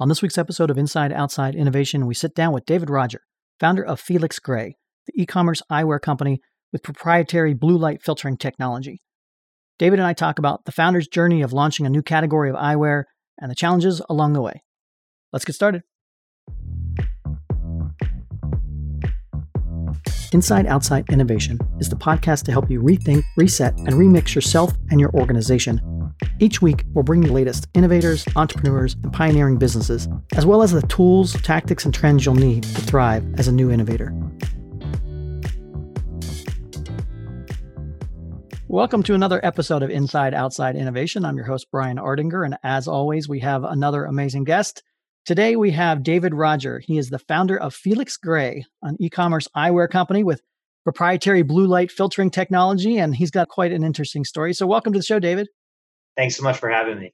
On this week's episode of Inside Outside Innovation, we sit down with David Roger, founder of Felix Gray, the e commerce eyewear company with proprietary blue light filtering technology. David and I talk about the founder's journey of launching a new category of eyewear and the challenges along the way. Let's get started. Inside Outside Innovation is the podcast to help you rethink, reset, and remix yourself and your organization each week, we'll bring the latest innovators, entrepreneurs, and pioneering businesses, as well as the tools, tactics, and trends you'll need to thrive as a new innovator. Welcome to another episode of Inside Outside Innovation. I'm your host, Brian Ardinger, and as always, we have another amazing guest. Today, we have David Roger. He is the founder of Felix Gray, an e commerce eyewear company with proprietary blue light filtering technology, and he's got quite an interesting story. So, welcome to the show, David. Thanks so much for having me.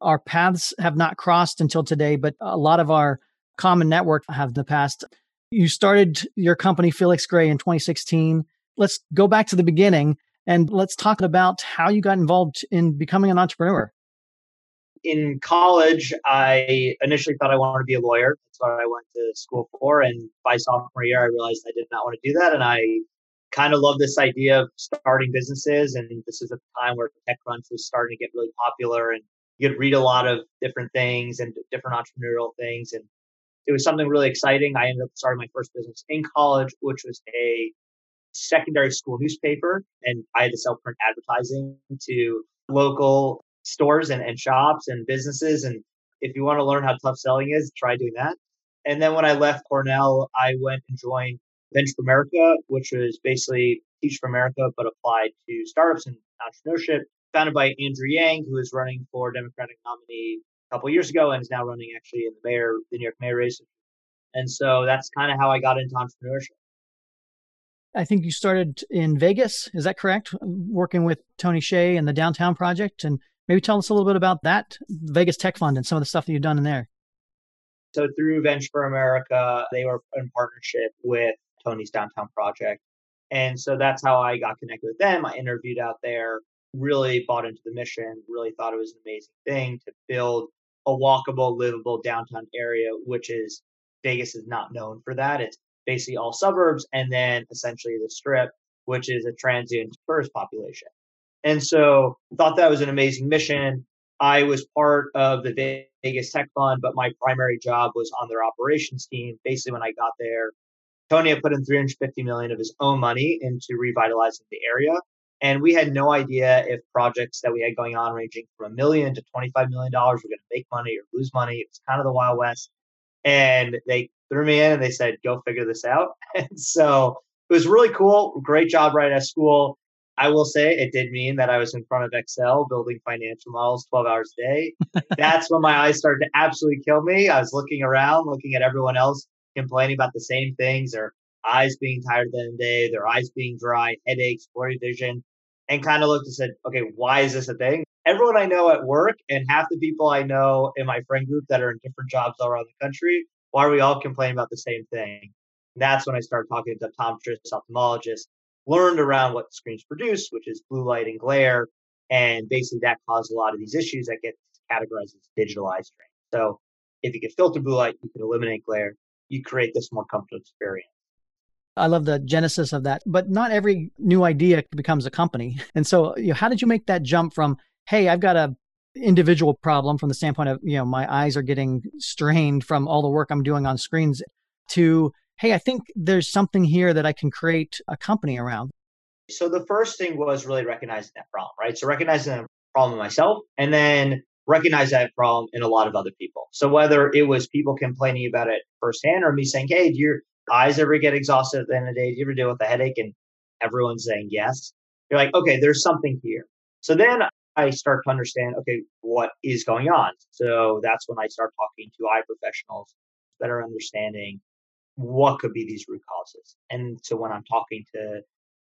Our paths have not crossed until today, but a lot of our common network have in the past. You started your company, Felix Gray, in 2016. Let's go back to the beginning and let's talk about how you got involved in becoming an entrepreneur. In college, I initially thought I wanted to be a lawyer. That's what I went to school for. And by sophomore year, I realized I did not want to do that. And I kind of love this idea of starting businesses. And this is a time where TechCrunch was starting to get really popular and you could read a lot of different things and different entrepreneurial things. And it was something really exciting. I ended up starting my first business in college, which was a secondary school newspaper. And I had to sell print advertising to local stores and, and shops and businesses. And if you want to learn how tough selling is, try doing that. And then when I left Cornell, I went and joined Venture for America, which was basically Teach for America, but applied to startups and entrepreneurship, founded by Andrew Yang, who is running for Democratic nominee a couple years ago and is now running actually in the mayor, the New York mayor race. And so that's kind of how I got into entrepreneurship. I think you started in Vegas. Is that correct? Working with Tony Hsieh and the Downtown Project. And maybe tell us a little bit about that Vegas Tech Fund and some of the stuff that you've done in there. So through Venture for America, they were in partnership with Tony's Downtown Project. And so that's how I got connected with them. I interviewed out there, really bought into the mission, really thought it was an amazing thing to build a walkable, livable downtown area, which is Vegas is not known for that. It's basically all suburbs and then essentially the strip, which is a transient tourist population. And so thought that was an amazing mission. I was part of the Vegas Tech Fund, but my primary job was on their operations team. Basically, when I got there, Tony had put in 350 million of his own money into revitalizing the area. And we had no idea if projects that we had going on, ranging from a million to $25 million, were going to make money or lose money. It was kind of the Wild West. And they threw me in and they said, go figure this out. And so it was really cool. Great job right at school. I will say it did mean that I was in front of Excel building financial models 12 hours a day. That's when my eyes started to absolutely kill me. I was looking around, looking at everyone else complaining about the same things, their eyes being tired the end the day, their eyes being dry, headaches, blurry vision, and kind of looked and said, okay, why is this a thing? Everyone I know at work and half the people I know in my friend group that are in different jobs all around the country, why are we all complaining about the same thing? And that's when I started talking to optometrists, ophthalmologists, learned around what screens produce, which is blue light and glare. And basically that caused a lot of these issues that get categorized as digital eye strain. So if you can filter blue light, you can eliminate glare you create this more comfortable experience. I love the genesis of that, but not every new idea becomes a company. And so, you know, how did you make that jump from, hey, I've got a individual problem from the standpoint of, you know, my eyes are getting strained from all the work I'm doing on screens to, hey, I think there's something here that I can create a company around? So the first thing was really recognizing that problem, right? So recognizing the problem myself and then recognize that problem in a lot of other people. So whether it was people complaining about it firsthand or me saying, Hey, do your eyes ever get exhausted at the end of the day? Do you ever deal with a headache? And everyone's saying yes. You're like, okay, there's something here. So then I start to understand, okay, what is going on? So that's when I start talking to eye professionals, better understanding what could be these root causes. And so when I'm talking to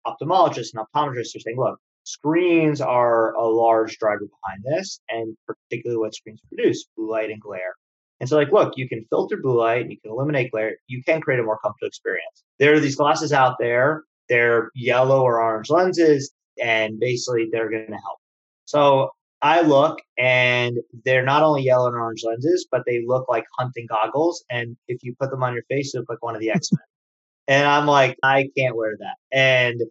ophthalmologists and optometrists, they're saying, look, Screens are a large driver behind this, and particularly what screens produce blue light and glare. And so, like, look, you can filter blue light, and you can eliminate glare, you can create a more comfortable experience. There are these glasses out there, they're yellow or orange lenses, and basically they're going to help. So I look and they're not only yellow and orange lenses, but they look like hunting goggles. And if you put them on your face, you look like one of the X Men. and I'm like, I can't wear that. And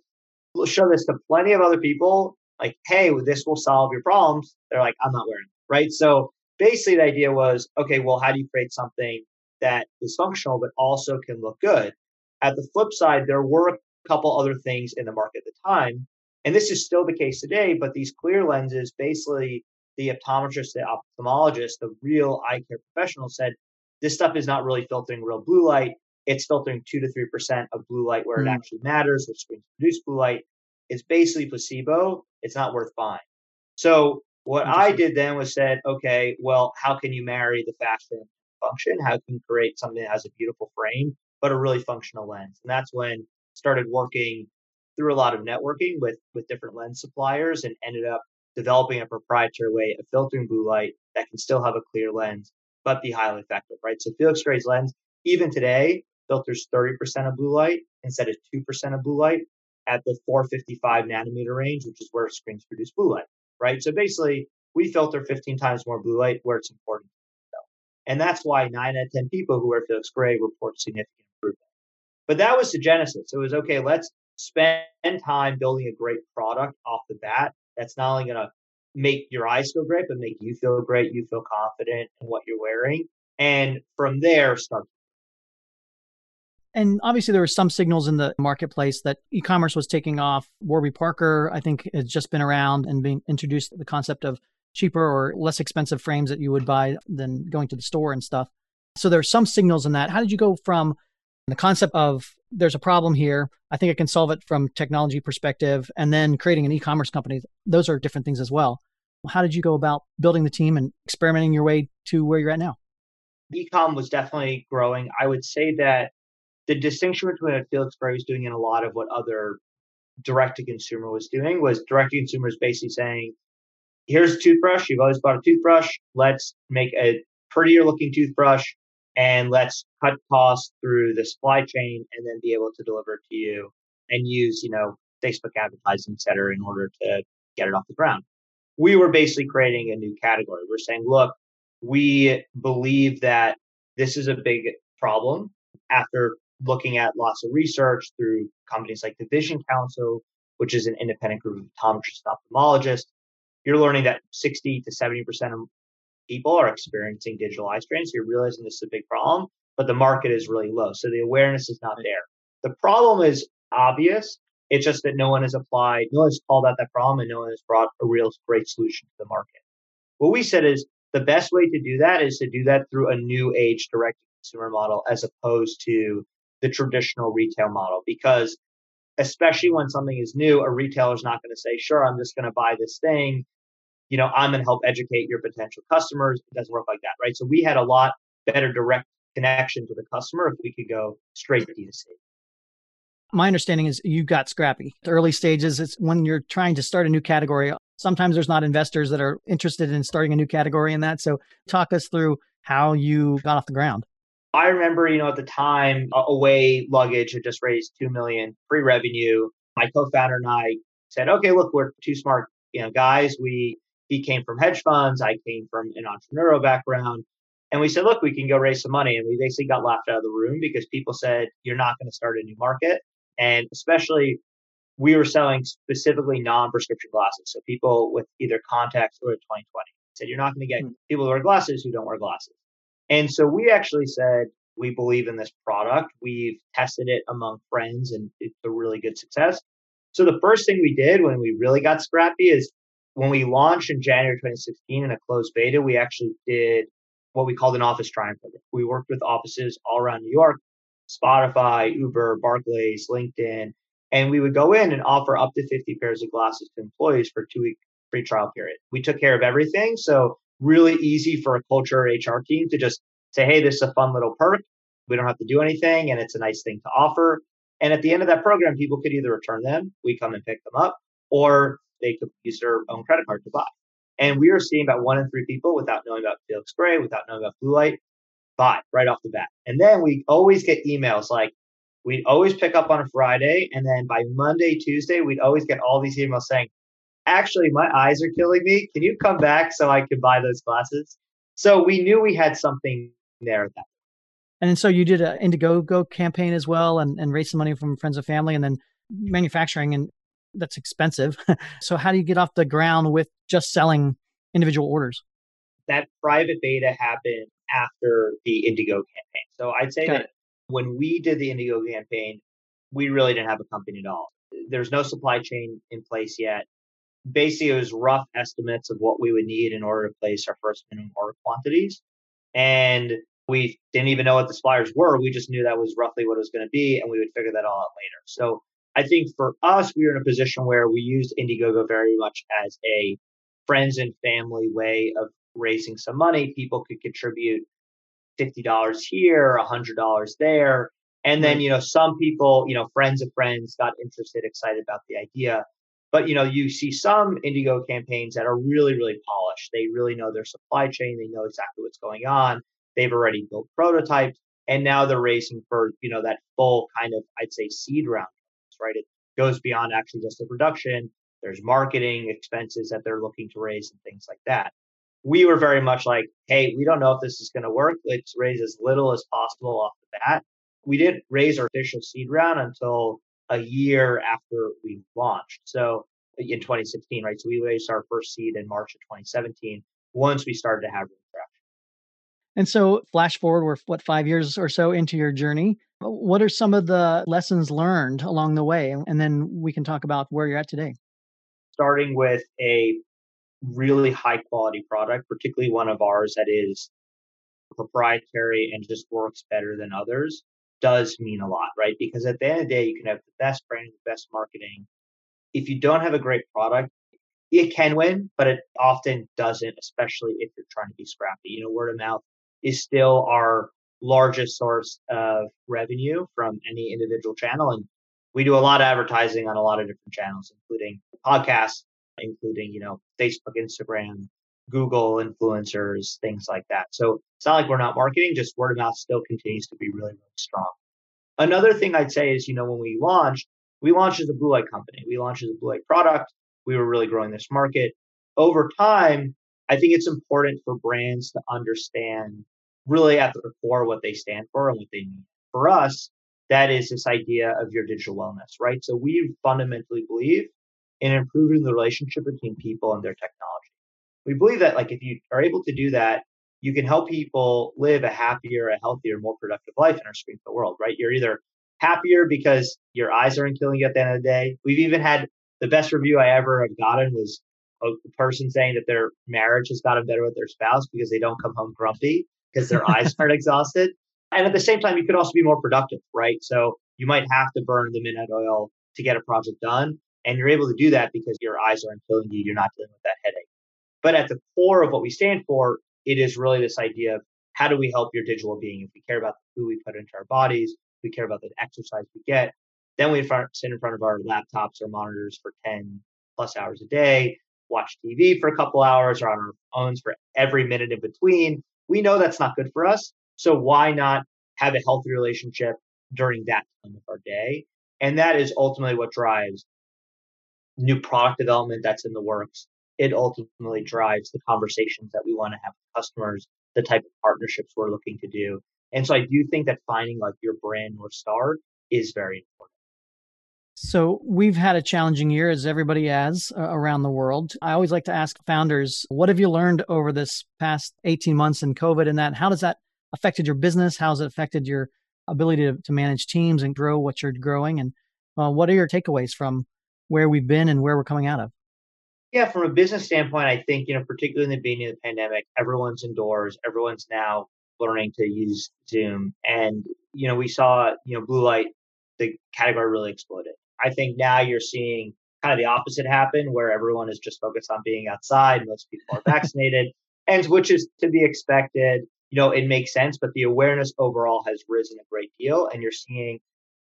we'll show this to plenty of other people. Like, hey, this will solve your problems. They're like, I'm not wearing it. Right. So basically, the idea was, okay, well, how do you create something that is functional but also can look good? At the flip side, there were a couple other things in the market at the time and this is still the case today, but these clear lenses, basically, the optometrist, the ophthalmologist, the real eye care professional said, this stuff is not really filtering real blue light. It's filtering two to three percent of blue light where mm. it hmm. actually matters, which screens produce blue light. It's basically placebo. It's not worth buying. So what I did then was said, okay, well, how can you marry the fashion function? How can you create something that has a beautiful frame but a really functional lens? And that's when started working through a lot of networking with with different lens suppliers and ended up developing a proprietary way of filtering blue light that can still have a clear lens but be highly effective, right? So Felix Gray's lens, even today, filters 30% of blue light instead of 2% of blue light at the 455 nanometer range, which is where screens produce blue light, right? So basically, we filter 15 times more blue light where it's important. And that's why nine out of 10 people who wear Felix Gray report significant improvement. But that was the genesis. It was okay, let's spend time building a great product off the bat that's not only going to make your eyes feel great, but make you feel great. You feel confident in what you're wearing. And from there, start. And obviously, there were some signals in the marketplace that e commerce was taking off. Warby Parker, I think, has just been around and being introduced the concept of cheaper or less expensive frames that you would buy than going to the store and stuff. So there are some signals in that. How did you go from the concept of there's a problem here. I think I can solve it from technology perspective, and then creating an e-commerce company. Those are different things as well. How did you go about building the team and experimenting your way to where you're at now? Ecom was definitely growing. I would say that the distinction between what Felix Gray was doing and a lot of what other direct to consumer was doing was direct to consumer is basically saying, here's a toothbrush. You've always bought a toothbrush. Let's make a prettier looking toothbrush and let's cut costs through the supply chain and then be able to deliver to you and use, you know, Facebook advertising, et cetera, in order to get it off the ground. We were basically creating a new category. We're saying, look, we believe that this is a big problem after looking at lots of research through companies like the Vision Council, which is an independent group of optometrists and ophthalmologists. You're learning that 60 to 70% of people are experiencing digital eye strain. So you're realizing this is a big problem, but the market is really low. So the awareness is not there. The problem is obvious. It's just that no one has applied, no one has called out that problem, and no one has brought a real great solution to the market. What we said is the best way to do that is to do that through a new age direct consumer model as opposed to the traditional retail model. Because especially when something is new, a retailer is not going to say, sure, I'm just going to buy this thing you know, I'm going to help educate your potential customers. It doesn't work like that, right? So we had a lot better direct connection to the customer if we could go straight to D2C. My understanding is you got scrappy. The early stages, it's when you're trying to start a new category. Sometimes there's not investors that are interested in starting a new category in that. So talk us through how you got off the ground. I remember, you know, at the time, Away Luggage had just raised two million pre-revenue. My co-founder and I said, "Okay, look, we're two smart, you know, guys. We he came from hedge funds. I came from an entrepreneurial background. And we said, look, we can go raise some money. And we basically got laughed out of the room because people said, you're not going to start a new market. And especially, we were selling specifically non prescription glasses. So people with either contacts or 2020 said, you're not going to get mm-hmm. people who wear glasses who don't wear glasses. And so we actually said, we believe in this product. We've tested it among friends and it's a really good success. So the first thing we did when we really got scrappy is when we launched in January 2016 in a closed beta, we actually did what we called an office trial program. We worked with offices all around New York, Spotify, Uber, Barclays, LinkedIn, and we would go in and offer up to 50 pairs of glasses to employees for a two week free trial period. We took care of everything. So really easy for a culture HR team to just say, hey, this is a fun little perk. We don't have to do anything and it's a nice thing to offer. And at the end of that program, people could either return them, we come and pick them up, or they could use their own credit card to buy. And we are seeing about one in three people without knowing about Felix Gray, without knowing about Blue Light, buy right off the bat. And then we always get emails like we'd always pick up on a Friday, and then by Monday, Tuesday, we'd always get all these emails saying, actually, my eyes are killing me. Can you come back so I can buy those glasses? So we knew we had something there at that and so you did an Indiegogo campaign as well and, and raised some money from friends and family and then manufacturing and that's expensive. so how do you get off the ground with just selling individual orders? That private beta happened after the Indiegogo campaign. So I'd say that when we did the Indiegogo campaign, we really didn't have a company at all. There's no supply chain in place yet. Basically, it was rough estimates of what we would need in order to place our first minimum order quantities. And we didn't even know what the suppliers were. We just knew that was roughly what it was going to be, and we would figure that all out later. So I think for us, we were in a position where we used Indiegogo very much as a friends and family way of raising some money. People could contribute $50 here, $100 there. And then, you know, some people, you know, friends of friends got interested, excited about the idea. But, you know, you see some Indiegogo campaigns that are really, really polished. They really know their supply chain. They know exactly what's going on. They've already built prototypes and now they're racing for, you know, that full kind of, I'd say, seed round, right? It goes beyond actually just the production. There's marketing expenses that they're looking to raise and things like that. We were very much like, hey, we don't know if this is going to work. Let's raise as little as possible off the bat. We didn't raise our official seed round until a year after we launched. So in 2016, right? So we raised our first seed in March of 2017 once we started to have and so, flash forward, we're what, five years or so into your journey. Uh, what are some of the lessons learned along the way? And then we can talk about where you're at today. Starting with a really high quality product, particularly one of ours that is proprietary and just works better than others, does mean a lot, right? Because at the end of the day, you can have the best brand, the best marketing. If you don't have a great product, it can win, but it often doesn't, especially if you're trying to be scrappy. You know, word of mouth is still our largest source of revenue from any individual channel. And we do a lot of advertising on a lot of different channels, including podcasts, including, you know, Facebook, Instagram, Google influencers, things like that. So it's not like we're not marketing, just word of mouth still continues to be really, really strong. Another thing I'd say is, you know, when we launched, we launched as a blue light company. We launched as a blue light product. We were really growing this market. Over time, I think it's important for brands to understand really at the core what they stand for and what they mean. For us, that is this idea of your digital wellness, right? So we fundamentally believe in improving the relationship between people and their technology. We believe that like if you are able to do that, you can help people live a happier, a healthier, more productive life in our screen the world, right? You're either happier because your eyes aren't killing you at the end of the day. We've even had the best review I ever have gotten was a person saying that their marriage has gotten better with their spouse because they don't come home grumpy because their eyes aren't exhausted. And at the same time, you could also be more productive, right? So you might have to burn the midnight oil to get a project done. And you're able to do that because your eyes aren't killing you. You're not dealing with that headache. But at the core of what we stand for, it is really this idea of how do we help your digital being? If we care about the food we put into our bodies, we care about the exercise we get, then we sit in front of our laptops or monitors for 10 plus hours a day, watch TV for a couple hours or on our phones for every minute in between. We know that's not good for us. So why not have a healthy relationship during that time of our day? And that is ultimately what drives new product development that's in the works. It ultimately drives the conversations that we want to have with customers, the type of partnerships we're looking to do. And so I do think that finding like your brand North Star is very important. So, we've had a challenging year as everybody has uh, around the world. I always like to ask founders, what have you learned over this past 18 months in COVID and that? How does that affected your business? How's it affected your ability to, to manage teams and grow what you're growing? And uh, what are your takeaways from where we've been and where we're coming out of? Yeah, from a business standpoint, I think, you know, particularly in the beginning of the pandemic, everyone's indoors. Everyone's now learning to use Zoom. And, you know, we saw, you know, blue light, the category really exploded. I think now you're seeing kind of the opposite happen where everyone is just focused on being outside. Most people are vaccinated, and which is to be expected. You know, it makes sense, but the awareness overall has risen a great deal. And you're seeing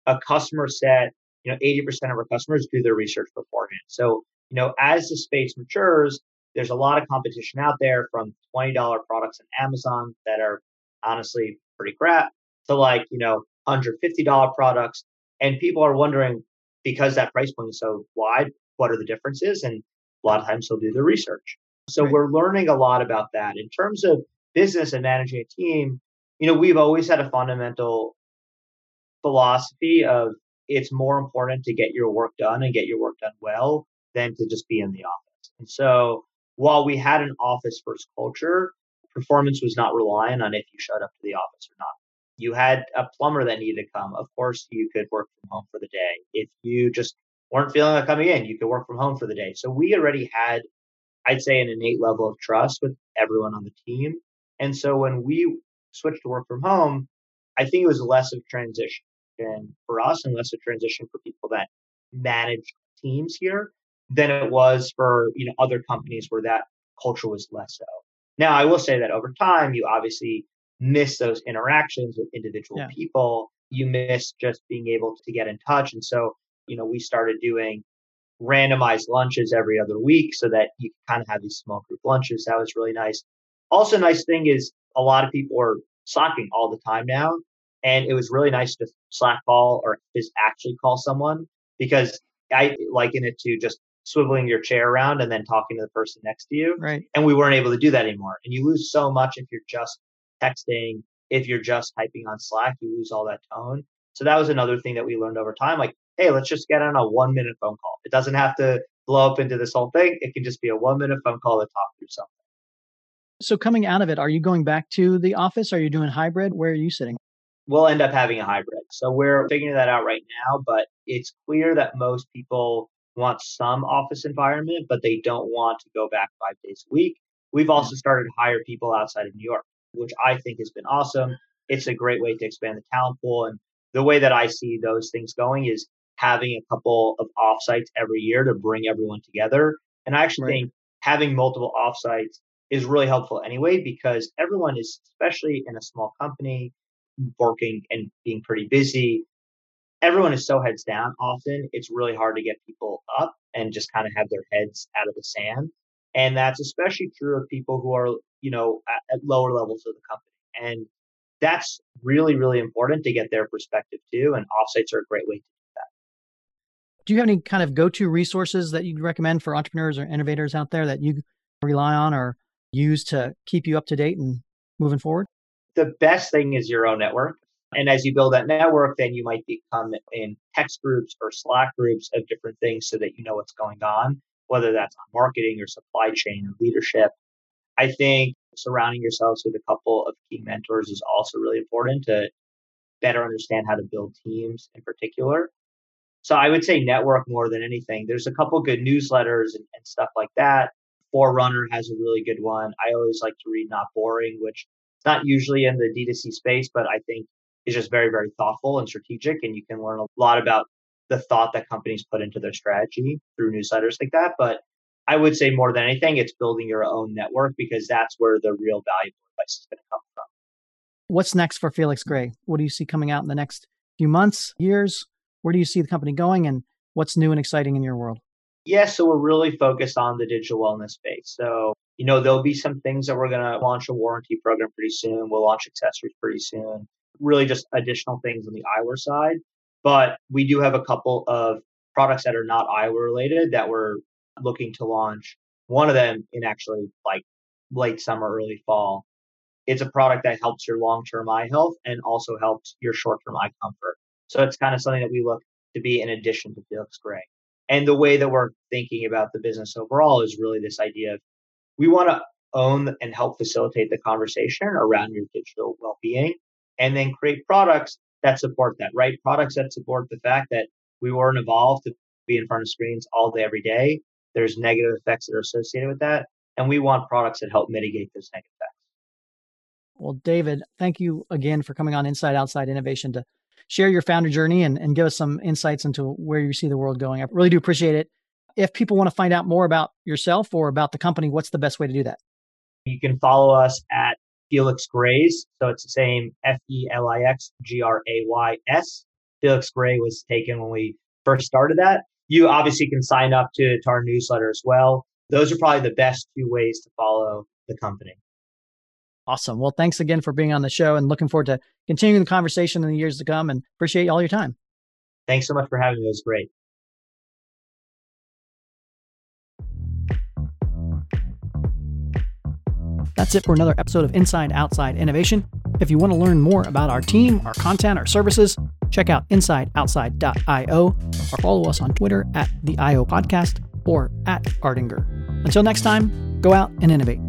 a customer set, you know, 80% of our customers do their research beforehand. So, you know, as the space matures, there's a lot of competition out there from $20 products on Amazon that are honestly pretty crap to like, you know, $150 products. And people are wondering, because that price point is so wide, what are the differences? And a lot of times they'll do the research. So Right. we're learning a lot about that. In terms of business and managing a team, you know, we've always had a fundamental philosophy of it's more important to get your work done and get your work done well than to just be in the office. And so while we had an office first culture, performance was not reliant on if you showed up to the office or not. You had a plumber that needed to come. Of course, you could work from home for the day. If you just weren't feeling like coming in, you could work from home for the day. So we already had, I'd say, an innate level of trust with everyone on the team. And so when we switched to work from home, I think it was less of transition for us and less of transition for people that manage teams here than it was for you know other companies where that culture was less so. Now I will say that over time you obviously miss those interactions with individual Yeah. people. You miss just being able to get in touch. And so, you know, we started doing randomized lunches every other week so that you kind of have these small group lunches. That was really nice. Also, nice thing is a lot of people are slacking all the time now. And it was really nice to Slack call or just actually call someone because I liken it to just swiveling your chair around and then talking to the person next to you. Right. And we weren't able to do that anymore. And you lose so much if you're just texting, if you're just typing on Slack, you lose all that tone. So that was another thing that we learned over time. Like, hey, let's just get on a one minute phone call. It doesn't have to blow up into this whole thing. It can just be a one minute phone call to talk through something. So coming out of it, are you going back to the office? Are you doing hybrid? Where are you sitting? We'll end up having a hybrid. So we're figuring that out right now, but it's clear that most people want some office environment, but they don't want to go back five days a week. We've also started to hire people outside of New York, which I think has been awesome. It's a great way to expand the talent pool. And the way that I see those things going is having a couple of offsites every year to bring everyone together. And I actually Right. think having multiple offsites is really helpful anyway, because everyone is, especially in a small company, working and being pretty busy. Everyone is so heads down often. It's really hard to get people up and just kind of have their heads out of the sand. And that's especially true of people who are, you know, at, at lower levels of the company. And that's really, really important to get their perspective too. And offsites are a great way to Do that. Do you have any kind of go-to resources that you'd recommend for entrepreneurs or innovators out there that you rely on or use to keep you up to date and moving forward? the best thing is your own network. And as you build that network, then you might become in text groups or Slack groups of different things so that you know what's going on, whether that's on marketing or supply chain or leadership. I think surrounding yourselves with a couple of key mentors is also really important to better understand how to build teams in particular. So I would say network more than anything. There's a couple good newsletters and, and stuff like that. Forerunner has a really good one. I always like to read Not Boring, which not usually in the D2C space, but I think is just very, very thoughtful and strategic. And you can learn a lot about the thought that companies put into their strategy through newsletters like that. But I would say more than anything, it's building your own network because that's where the real valuable advice is going to come from. What's next for Felix Gray? What do you see coming out in the next few months, years? Where do you see the company going and what's new and exciting in your world? Yeah, so we're really focused on the digital wellness space. So, you know, there'll be some things that we're going to launch a warranty program pretty soon. We'll launch accessories pretty soon. Really just additional things on the eyewear side. But we do have a couple of products that are not eyewear related that we're looking to launch. One of them in actually like late summer, early fall. It's a product that helps your long term eye health and also helps your short term eye comfort. So it's kind of something that we look to be in addition to Felix Gray. And the way that we're thinking about the business overall is really this idea of we want to own and help facilitate the conversation around your digital well-being and then create products that support that, right? Products that support the fact that we weren't evolved to be in front of screens all day, every day. There's negative effects that are associated with that. And we want products that help mitigate those negative effects. Well, David, thank you again for coming on Inside Outside Innovation to share your founder journey and, and give us some insights into where you see the world going. I really do appreciate it. If people want to find out more about yourself or about the company, what's the best way to do that? You can follow us at Felix Grays. So it's the same F E L I X G R A Y S. Felix Gray was taken when we first started that you obviously can sign up to, to our newsletter as well. Those are probably the best two ways to follow the company. Awesome. Well, thanks again for being on the show and looking forward to continuing the conversation in the years to come and appreciate all your time. Thanks so much for having me. It was great. That's it for another episode of Inside Outside Innovation. If you want to learn more about our team, our content, our services, check out insideoutside.io or follow us on Twitter at the IO Podcast or at Ardinger. Until next time, go out and innovate.